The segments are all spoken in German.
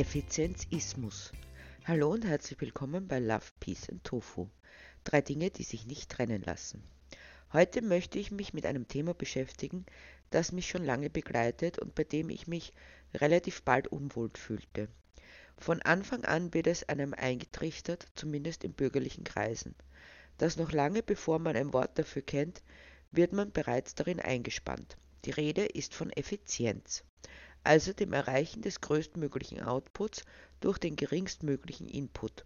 Effizienzismus. Hallo und herzlich willkommen bei Love, Peace and Tofu. Drei Dinge, die sich nicht trennen lassen. Heute möchte ich mich mit einem Thema beschäftigen, das mich schon lange begleitet und bei dem ich mich relativ bald unwohl fühlte. Von Anfang an wird es einem eingetrichtert, zumindest in bürgerlichen Kreisen, dass noch lange bevor man ein Wort dafür kennt, wird man bereits darin eingespannt. Die Rede ist von Effizienz also dem Erreichen des größtmöglichen Outputs durch den geringstmöglichen Input.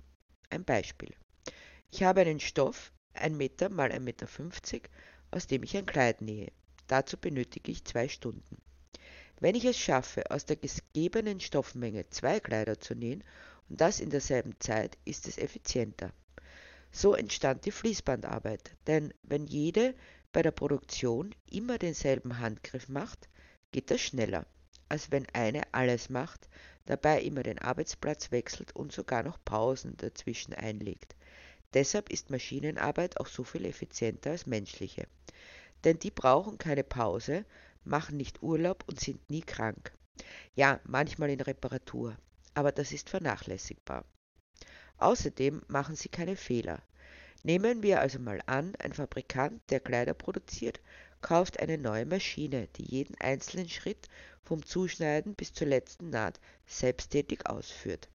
Ein Beispiel. Ich habe einen Stoff, 1 Meter mal 1,50 Meter, aus dem ich ein Kleid nähe. Dazu benötige ich zwei Stunden. Wenn ich es schaffe, aus der gegebenen Stoffmenge zwei Kleider zu nähen und das in derselben Zeit, ist es effizienter. So entstand die Fließbandarbeit, denn wenn jede bei der Produktion immer denselben Handgriff macht, geht das schneller als wenn eine alles macht, dabei immer den Arbeitsplatz wechselt und sogar noch Pausen dazwischen einlegt. Deshalb ist Maschinenarbeit auch so viel effizienter als menschliche. Denn die brauchen keine Pause, machen nicht Urlaub und sind nie krank. Ja, manchmal in Reparatur, aber das ist vernachlässigbar. Außerdem machen sie keine Fehler. Nehmen wir also mal an, ein Fabrikant, der Kleider produziert, kauft eine neue Maschine, die jeden einzelnen Schritt vom Zuschneiden bis zur letzten Naht selbsttätig ausführt.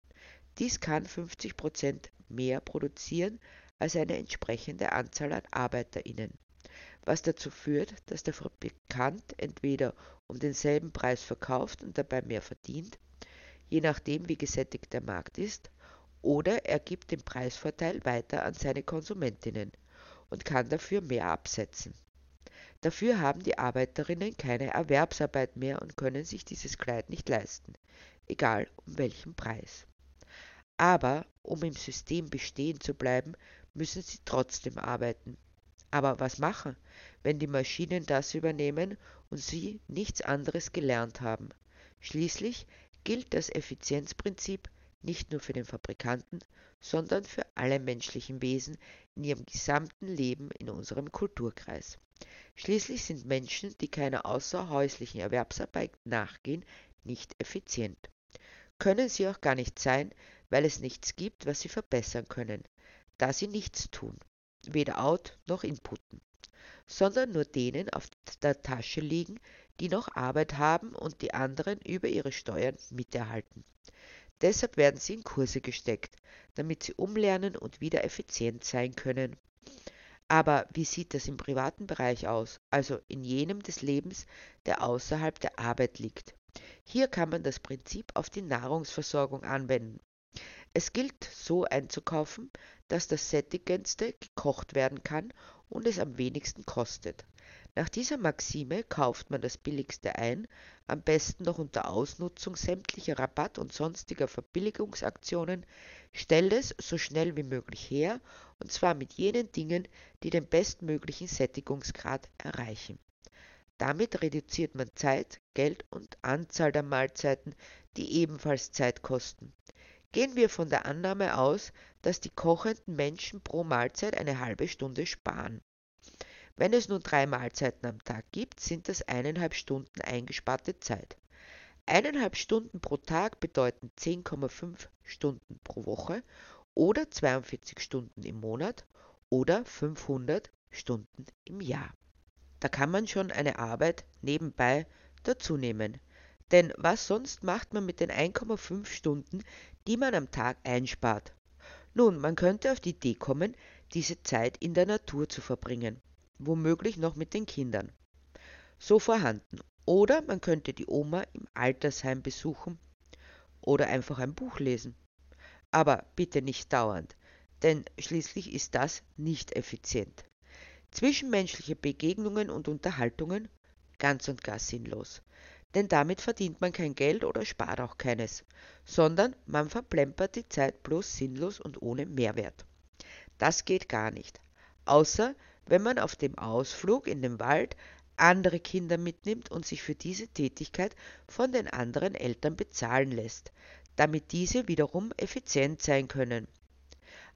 Dies kann 50 Prozent mehr produzieren als eine entsprechende Anzahl an ArbeiterInnen, was dazu führt, dass der Fabrikant entweder um denselben Preis verkauft und dabei mehr verdient, je nachdem wie gesättigt der Markt ist, oder er gibt den Preisvorteil weiter an seine Konsumentinnen und kann dafür mehr absetzen. Dafür haben die Arbeiterinnen keine Erwerbsarbeit mehr und können sich dieses Kleid nicht leisten, egal um welchen Preis. Aber um im System bestehen zu bleiben, müssen sie trotzdem arbeiten. Aber was machen, wenn die Maschinen das übernehmen und sie nichts anderes gelernt haben? Schließlich gilt das Effizienzprinzip nicht nur für den Fabrikanten, sondern für alle menschlichen Wesen in ihrem gesamten Leben in unserem Kulturkreis. Schließlich sind Menschen, die keiner außerhäuslichen Erwerbsarbeit nachgehen, nicht effizient. Können sie auch gar nicht sein, weil es nichts gibt, was sie verbessern können, da sie nichts tun, weder out noch inputen, sondern nur denen auf der Tasche liegen, die noch Arbeit haben und die anderen über ihre Steuern miterhalten. Deshalb werden sie in Kurse gesteckt, damit sie umlernen und wieder effizient sein können. Aber wie sieht das im privaten Bereich aus, also in jenem des Lebens, der außerhalb der Arbeit liegt? Hier kann man das Prinzip auf die Nahrungsversorgung anwenden. Es gilt so einzukaufen, dass das sättigendste gekocht werden kann und es am wenigsten kostet. Nach dieser Maxime kauft man das Billigste ein, am besten noch unter Ausnutzung sämtlicher Rabatt- und sonstiger Verbilligungsaktionen, stellt es so schnell wie möglich her, und zwar mit jenen Dingen, die den bestmöglichen Sättigungsgrad erreichen. Damit reduziert man Zeit, Geld und Anzahl der Mahlzeiten, die ebenfalls Zeit kosten. Gehen wir von der Annahme aus, dass die kochenden Menschen pro Mahlzeit eine halbe Stunde sparen. Wenn es nun drei Mahlzeiten am Tag gibt, sind das eineinhalb Stunden eingesparte Zeit. Eineinhalb Stunden pro Tag bedeuten 10,5 Stunden pro Woche oder 42 Stunden im Monat oder 500 Stunden im Jahr. Da kann man schon eine Arbeit nebenbei dazunehmen. Denn was sonst macht man mit den 1,5 Stunden, die man am Tag einspart? Nun, man könnte auf die Idee kommen, diese Zeit in der Natur zu verbringen womöglich noch mit den Kindern. So vorhanden. Oder man könnte die Oma im Altersheim besuchen oder einfach ein Buch lesen. Aber bitte nicht dauernd, denn schließlich ist das nicht effizient. Zwischenmenschliche Begegnungen und Unterhaltungen ganz und gar sinnlos. Denn damit verdient man kein Geld oder spart auch keines, sondern man verplempert die Zeit bloß sinnlos und ohne Mehrwert. Das geht gar nicht. Außer wenn man auf dem Ausflug in den Wald andere Kinder mitnimmt und sich für diese Tätigkeit von den anderen Eltern bezahlen lässt, damit diese wiederum effizient sein können.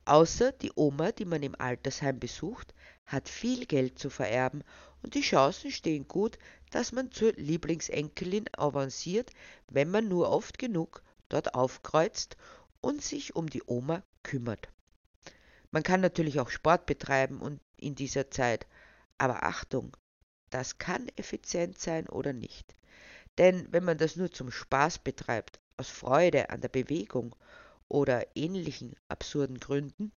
Außer die Oma, die man im Altersheim besucht, hat viel Geld zu vererben und die Chancen stehen gut, dass man zur Lieblingsenkelin avanciert, wenn man nur oft genug dort aufkreuzt und sich um die Oma kümmert. Man kann natürlich auch Sport betreiben und in dieser Zeit, aber Achtung, das kann effizient sein oder nicht. Denn wenn man das nur zum Spaß betreibt, aus Freude an der Bewegung oder ähnlichen absurden Gründen,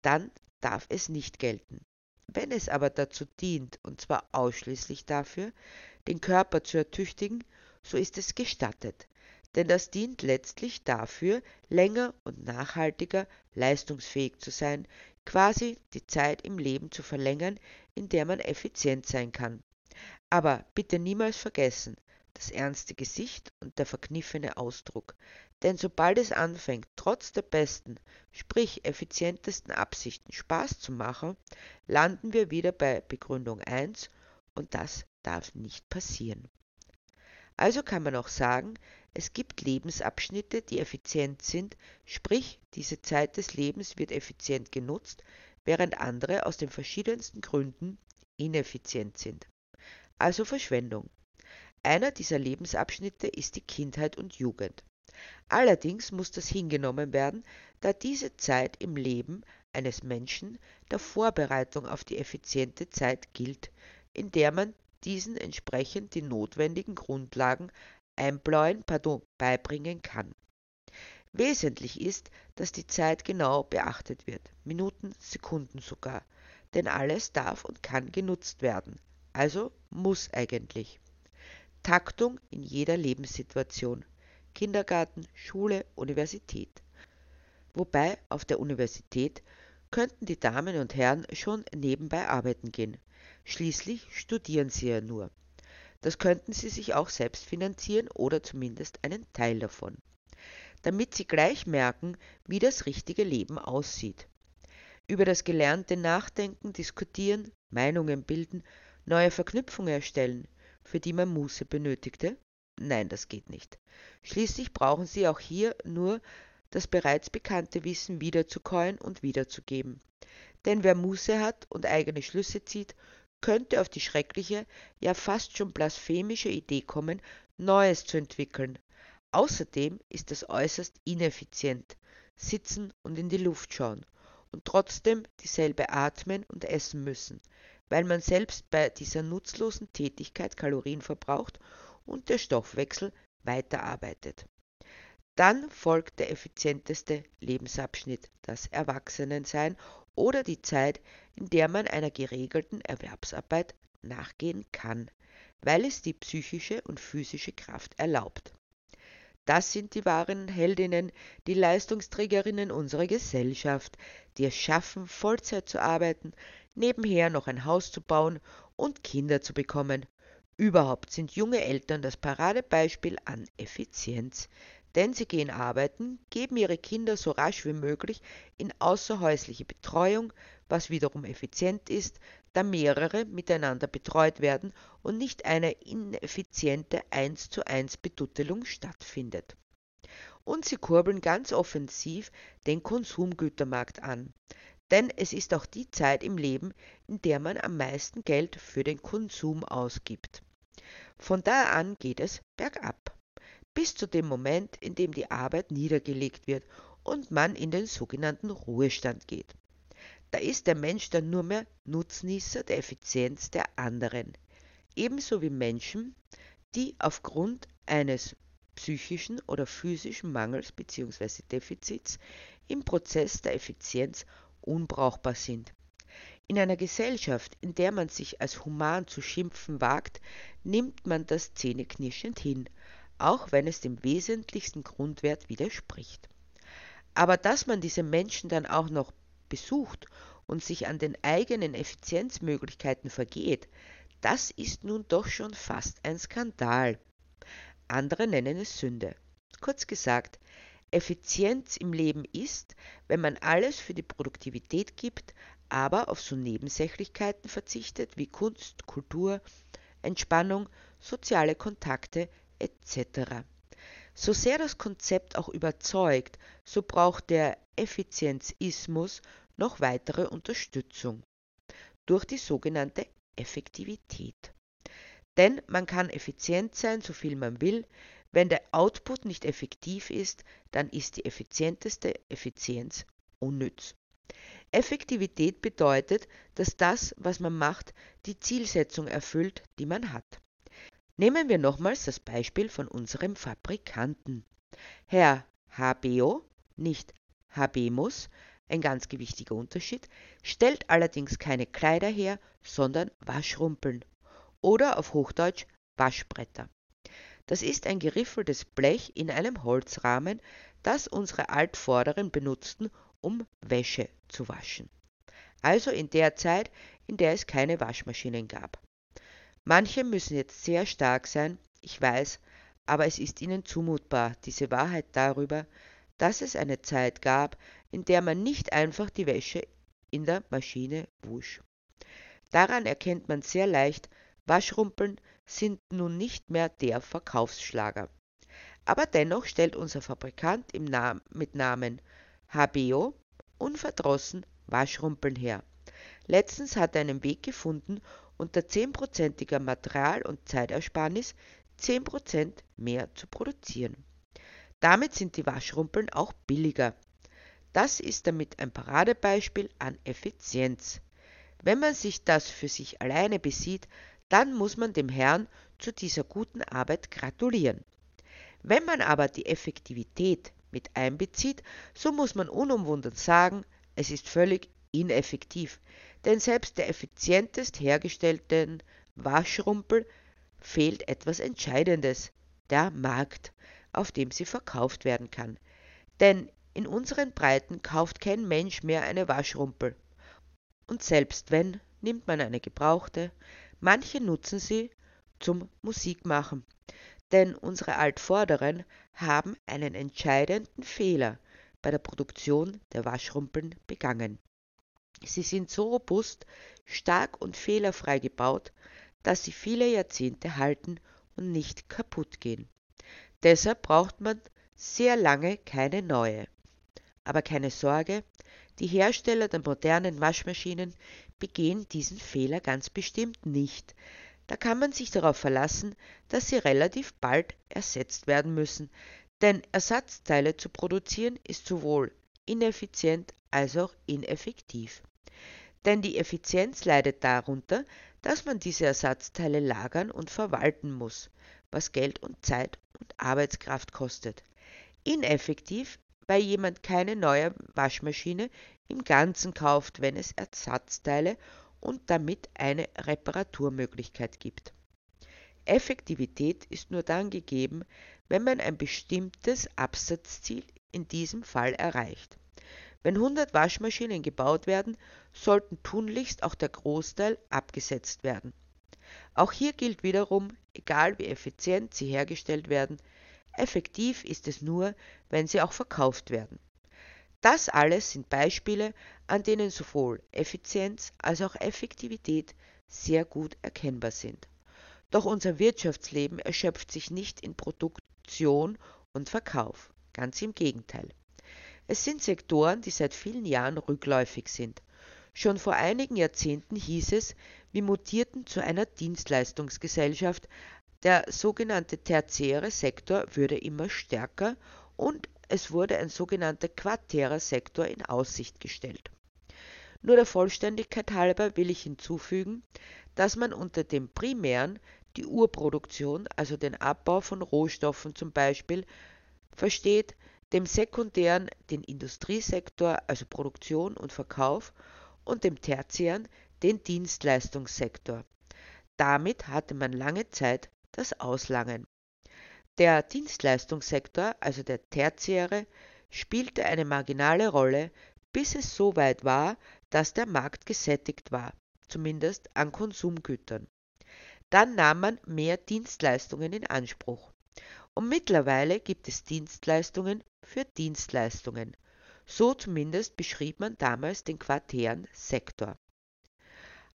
dann darf es nicht gelten. Wenn es aber dazu dient, und zwar ausschließlich dafür, den Körper zu ertüchtigen, so ist es gestattet, denn das dient letztlich dafür, länger und nachhaltiger leistungsfähig zu sein, quasi die Zeit im Leben zu verlängern, in der man effizient sein kann. Aber bitte niemals vergessen, das ernste Gesicht und der verkniffene Ausdruck. Denn sobald es anfängt, trotz der besten, sprich effizientesten Absichten Spaß zu machen, landen wir wieder bei Begründung 1 und das darf nicht passieren. Also kann man auch sagen, es gibt Lebensabschnitte, die effizient sind, sprich diese Zeit des Lebens wird effizient genutzt, während andere aus den verschiedensten Gründen ineffizient sind. Also Verschwendung. Einer dieser Lebensabschnitte ist die Kindheit und Jugend. Allerdings muss das hingenommen werden, da diese Zeit im Leben eines Menschen der Vorbereitung auf die effiziente Zeit gilt, in der man diesen entsprechend die notwendigen Grundlagen einbläuen, pardon, beibringen kann. Wesentlich ist, dass die Zeit genau beachtet wird, Minuten, Sekunden sogar, denn alles darf und kann genutzt werden, also muss eigentlich. Taktung in jeder Lebenssituation. Kindergarten, Schule, Universität. Wobei auf der Universität könnten die Damen und Herren schon nebenbei arbeiten gehen. Schließlich studieren sie ja nur. Das könnten sie sich auch selbst finanzieren oder zumindest einen Teil davon. Damit sie gleich merken, wie das richtige Leben aussieht. Über das Gelernte nachdenken, diskutieren, Meinungen bilden, neue Verknüpfungen erstellen, für die man Muße benötigte? Nein, das geht nicht. Schließlich brauchen Sie auch hier nur das bereits bekannte Wissen wiederzukäuen und wiederzugeben. Denn wer Muße hat und eigene Schlüsse zieht, könnte auf die schreckliche, ja fast schon blasphemische Idee kommen, Neues zu entwickeln. Außerdem ist es äußerst ineffizient, sitzen und in die Luft schauen und trotzdem dieselbe atmen und essen müssen weil man selbst bei dieser nutzlosen Tätigkeit Kalorien verbraucht und der Stoffwechsel weiterarbeitet. Dann folgt der effizienteste Lebensabschnitt, das Erwachsenensein oder die Zeit, in der man einer geregelten Erwerbsarbeit nachgehen kann, weil es die psychische und physische Kraft erlaubt. Das sind die wahren Heldinnen, die Leistungsträgerinnen unserer Gesellschaft, die es schaffen, Vollzeit zu arbeiten, nebenher noch ein Haus zu bauen und Kinder zu bekommen. Überhaupt sind junge Eltern das Paradebeispiel an Effizienz, denn sie gehen arbeiten, geben ihre Kinder so rasch wie möglich in außerhäusliche Betreuung, was wiederum effizient ist, da mehrere miteinander betreut werden und nicht eine ineffiziente 1 zu 1 Betuttelung stattfindet. Und sie kurbeln ganz offensiv den Konsumgütermarkt an denn es ist auch die Zeit im Leben, in der man am meisten Geld für den Konsum ausgibt. Von da an geht es bergab, bis zu dem Moment, in dem die Arbeit niedergelegt wird und man in den sogenannten Ruhestand geht. Da ist der Mensch dann nur mehr Nutznießer der Effizienz der anderen, ebenso wie Menschen, die aufgrund eines psychischen oder physischen Mangels bzw. Defizits im Prozess der Effizienz unbrauchbar sind. In einer Gesellschaft, in der man sich als human zu schimpfen wagt, nimmt man das zähneknirschend hin, auch wenn es dem wesentlichsten Grundwert widerspricht. Aber dass man diese Menschen dann auch noch besucht und sich an den eigenen Effizienzmöglichkeiten vergeht, das ist nun doch schon fast ein Skandal. Andere nennen es Sünde. Kurz gesagt, Effizienz im Leben ist, wenn man alles für die Produktivität gibt, aber auf so Nebensächlichkeiten verzichtet wie Kunst, Kultur, Entspannung, soziale Kontakte etc. So sehr das Konzept auch überzeugt, so braucht der Effizienzismus noch weitere Unterstützung durch die sogenannte Effektivität. Denn man kann effizient sein, so viel man will, Wenn der Output nicht effektiv ist, dann ist die effizienteste Effizienz unnütz. Effektivität bedeutet, dass das, was man macht, die Zielsetzung erfüllt, die man hat. Nehmen wir nochmals das Beispiel von unserem Fabrikanten. Herr HBO, nicht Habemus, ein ganz gewichtiger Unterschied, stellt allerdings keine Kleider her, sondern Waschrumpeln oder auf Hochdeutsch Waschbretter. Das ist ein geriffeltes Blech in einem Holzrahmen, das unsere Altvorderen benutzten, um Wäsche zu waschen. Also in der Zeit, in der es keine Waschmaschinen gab. Manche müssen jetzt sehr stark sein, ich weiß, aber es ist ihnen zumutbar, diese Wahrheit darüber, dass es eine Zeit gab, in der man nicht einfach die Wäsche in der Maschine wusch. Daran erkennt man sehr leicht, Waschrumpeln sind nun nicht mehr der Verkaufsschlager. Aber dennoch stellt unser Fabrikant im Nam mit Namen HBO unverdrossen Waschrumpeln her. Letztens hat er einen Weg gefunden, unter zehnprozentiger Material- und Zeitersparnis 10% mehr zu produzieren. Damit sind die Waschrumpeln auch billiger. Das ist damit ein Paradebeispiel an Effizienz. Wenn man sich das für sich alleine besieht, dann muss man dem Herrn zu dieser guten Arbeit gratulieren. Wenn man aber die Effektivität mit einbezieht, so muss man unumwunden sagen, es ist völlig ineffektiv, denn selbst der effizientest hergestellten Waschrumpel fehlt etwas Entscheidendes, der Markt, auf dem sie verkauft werden kann. Denn in unseren Breiten kauft kein Mensch mehr eine Waschrumpel. Und selbst wenn, nimmt man eine gebrauchte, Manche nutzen sie zum Musikmachen, denn unsere Altvorderen haben einen entscheidenden Fehler bei der Produktion der Waschrumpeln begangen. Sie sind so robust, stark und fehlerfrei gebaut, dass sie viele Jahrzehnte halten und nicht kaputt gehen. Deshalb braucht man sehr lange keine neue. Aber keine Sorge, die Hersteller der modernen Waschmaschinen begehen diesen Fehler ganz bestimmt nicht. Da kann man sich darauf verlassen, dass sie relativ bald ersetzt werden müssen, denn Ersatzteile zu produzieren ist sowohl ineffizient als auch ineffektiv. Denn die Effizienz leidet darunter, dass man diese Ersatzteile lagern und verwalten muss, was Geld und Zeit und Arbeitskraft kostet. Ineffektiv, weil jemand keine neue Waschmaschine im Ganzen kauft, wenn es Ersatzteile und damit eine Reparaturmöglichkeit gibt. Effektivität ist nur dann gegeben, wenn man ein bestimmtes Absatzziel in diesem Fall erreicht. Wenn 100 Waschmaschinen gebaut werden, sollten tunlichst auch der Großteil abgesetzt werden. Auch hier gilt wiederum, egal wie effizient sie hergestellt werden, effektiv ist es nur, wenn sie auch verkauft werden. Das alles sind Beispiele, an denen sowohl Effizienz als auch Effektivität sehr gut erkennbar sind. Doch unser Wirtschaftsleben erschöpft sich nicht in Produktion und Verkauf, ganz im Gegenteil. Es sind Sektoren, die seit vielen Jahren rückläufig sind. Schon vor einigen Jahrzehnten hieß es, wir mutierten zu einer Dienstleistungsgesellschaft, der sogenannte tertiäre Sektor würde immer stärker und es wurde ein sogenannter quartärer Sektor in Aussicht gestellt. Nur der Vollständigkeit halber will ich hinzufügen, dass man unter dem primären die Urproduktion, also den Abbau von Rohstoffen zum Beispiel, versteht, dem sekundären den Industriesektor, also Produktion und Verkauf, und dem tertiären den Dienstleistungssektor. Damit hatte man lange Zeit das Auslangen. Der Dienstleistungssektor, also der tertiäre, spielte eine marginale Rolle, bis es so weit war, dass der Markt gesättigt war, zumindest an Konsumgütern. Dann nahm man mehr Dienstleistungen in Anspruch. Und mittlerweile gibt es Dienstleistungen für Dienstleistungen. So zumindest beschrieb man damals den quartären Sektor.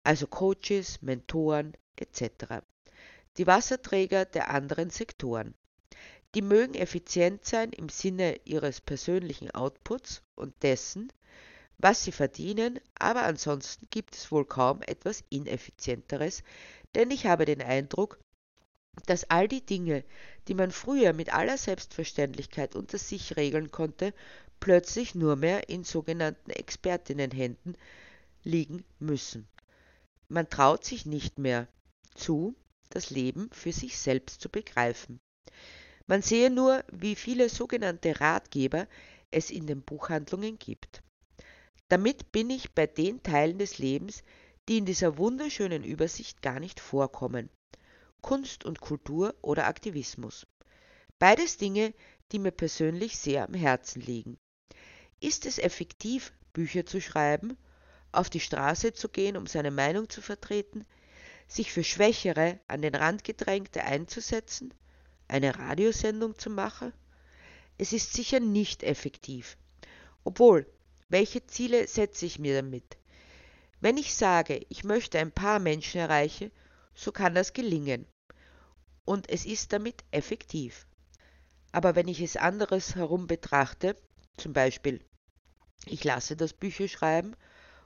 Also Coaches, Mentoren etc. Die Wasserträger der anderen Sektoren. Die mögen effizient sein im Sinne ihres persönlichen Outputs und dessen, was sie verdienen, aber ansonsten gibt es wohl kaum etwas Ineffizienteres, denn ich habe den Eindruck, dass all die Dinge, die man früher mit aller Selbstverständlichkeit unter sich regeln konnte, plötzlich nur mehr in sogenannten Expertinnenhänden liegen müssen. Man traut sich nicht mehr zu, das Leben für sich selbst zu begreifen. Man sehe nur, wie viele sogenannte Ratgeber es in den Buchhandlungen gibt. Damit bin ich bei den Teilen des Lebens, die in dieser wunderschönen Übersicht gar nicht vorkommen. Kunst und Kultur oder Aktivismus. Beides Dinge, die mir persönlich sehr am Herzen liegen. Ist es effektiv, Bücher zu schreiben, auf die Straße zu gehen, um seine Meinung zu vertreten, sich für Schwächere an den Rand gedrängte einzusetzen, eine Radiosendung zu machen? Es ist sicher nicht effektiv. Obwohl, welche Ziele setze ich mir damit? Wenn ich sage, ich möchte ein paar Menschen erreichen, so kann das gelingen. Und es ist damit effektiv. Aber wenn ich es anderes herum betrachte, zum Beispiel, ich lasse das Bücherschreiben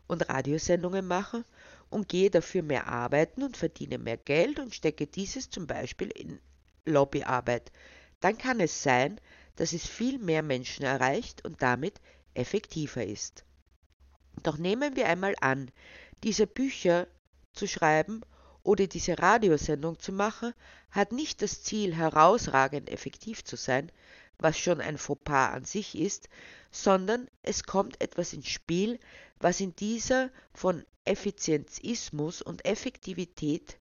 und Radiosendungen machen und gehe dafür mehr arbeiten und verdiene mehr Geld und stecke dieses zum Beispiel in Lobbyarbeit, dann kann es sein, dass es viel mehr Menschen erreicht und damit effektiver ist. Doch nehmen wir einmal an, diese Bücher zu schreiben oder diese Radiosendung zu machen, hat nicht das Ziel, herausragend effektiv zu sein, was schon ein Fauxpas an sich ist, sondern es kommt etwas ins Spiel, was in dieser von Effizienzismus und Effektivität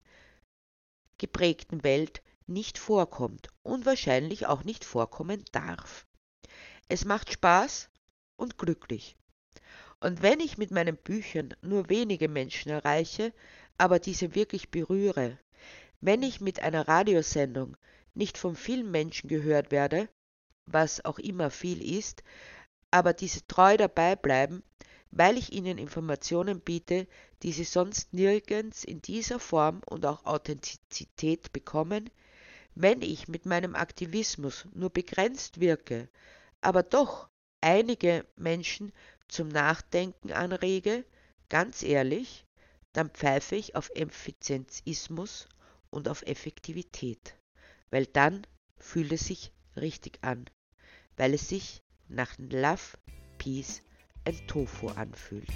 geprägten Welt nicht vorkommt und wahrscheinlich auch nicht vorkommen darf. Es macht Spaß und glücklich. Und wenn ich mit meinen Büchern nur wenige Menschen erreiche, aber diese wirklich berühre, wenn ich mit einer Radiosendung nicht von vielen Menschen gehört werde, was auch immer viel ist, aber diese treu dabei bleiben, weil ich ihnen Informationen biete, die sie sonst nirgends in dieser Form und auch Authentizität bekommen, wenn ich mit meinem Aktivismus nur begrenzt wirke, aber doch einige Menschen zum Nachdenken anrege, ganz ehrlich, dann pfeife ich auf Effizienzismus und auf Effektivität, weil dann fühlt es sich richtig an, weil es sich nach Love, Peace and Tofu anfühlt.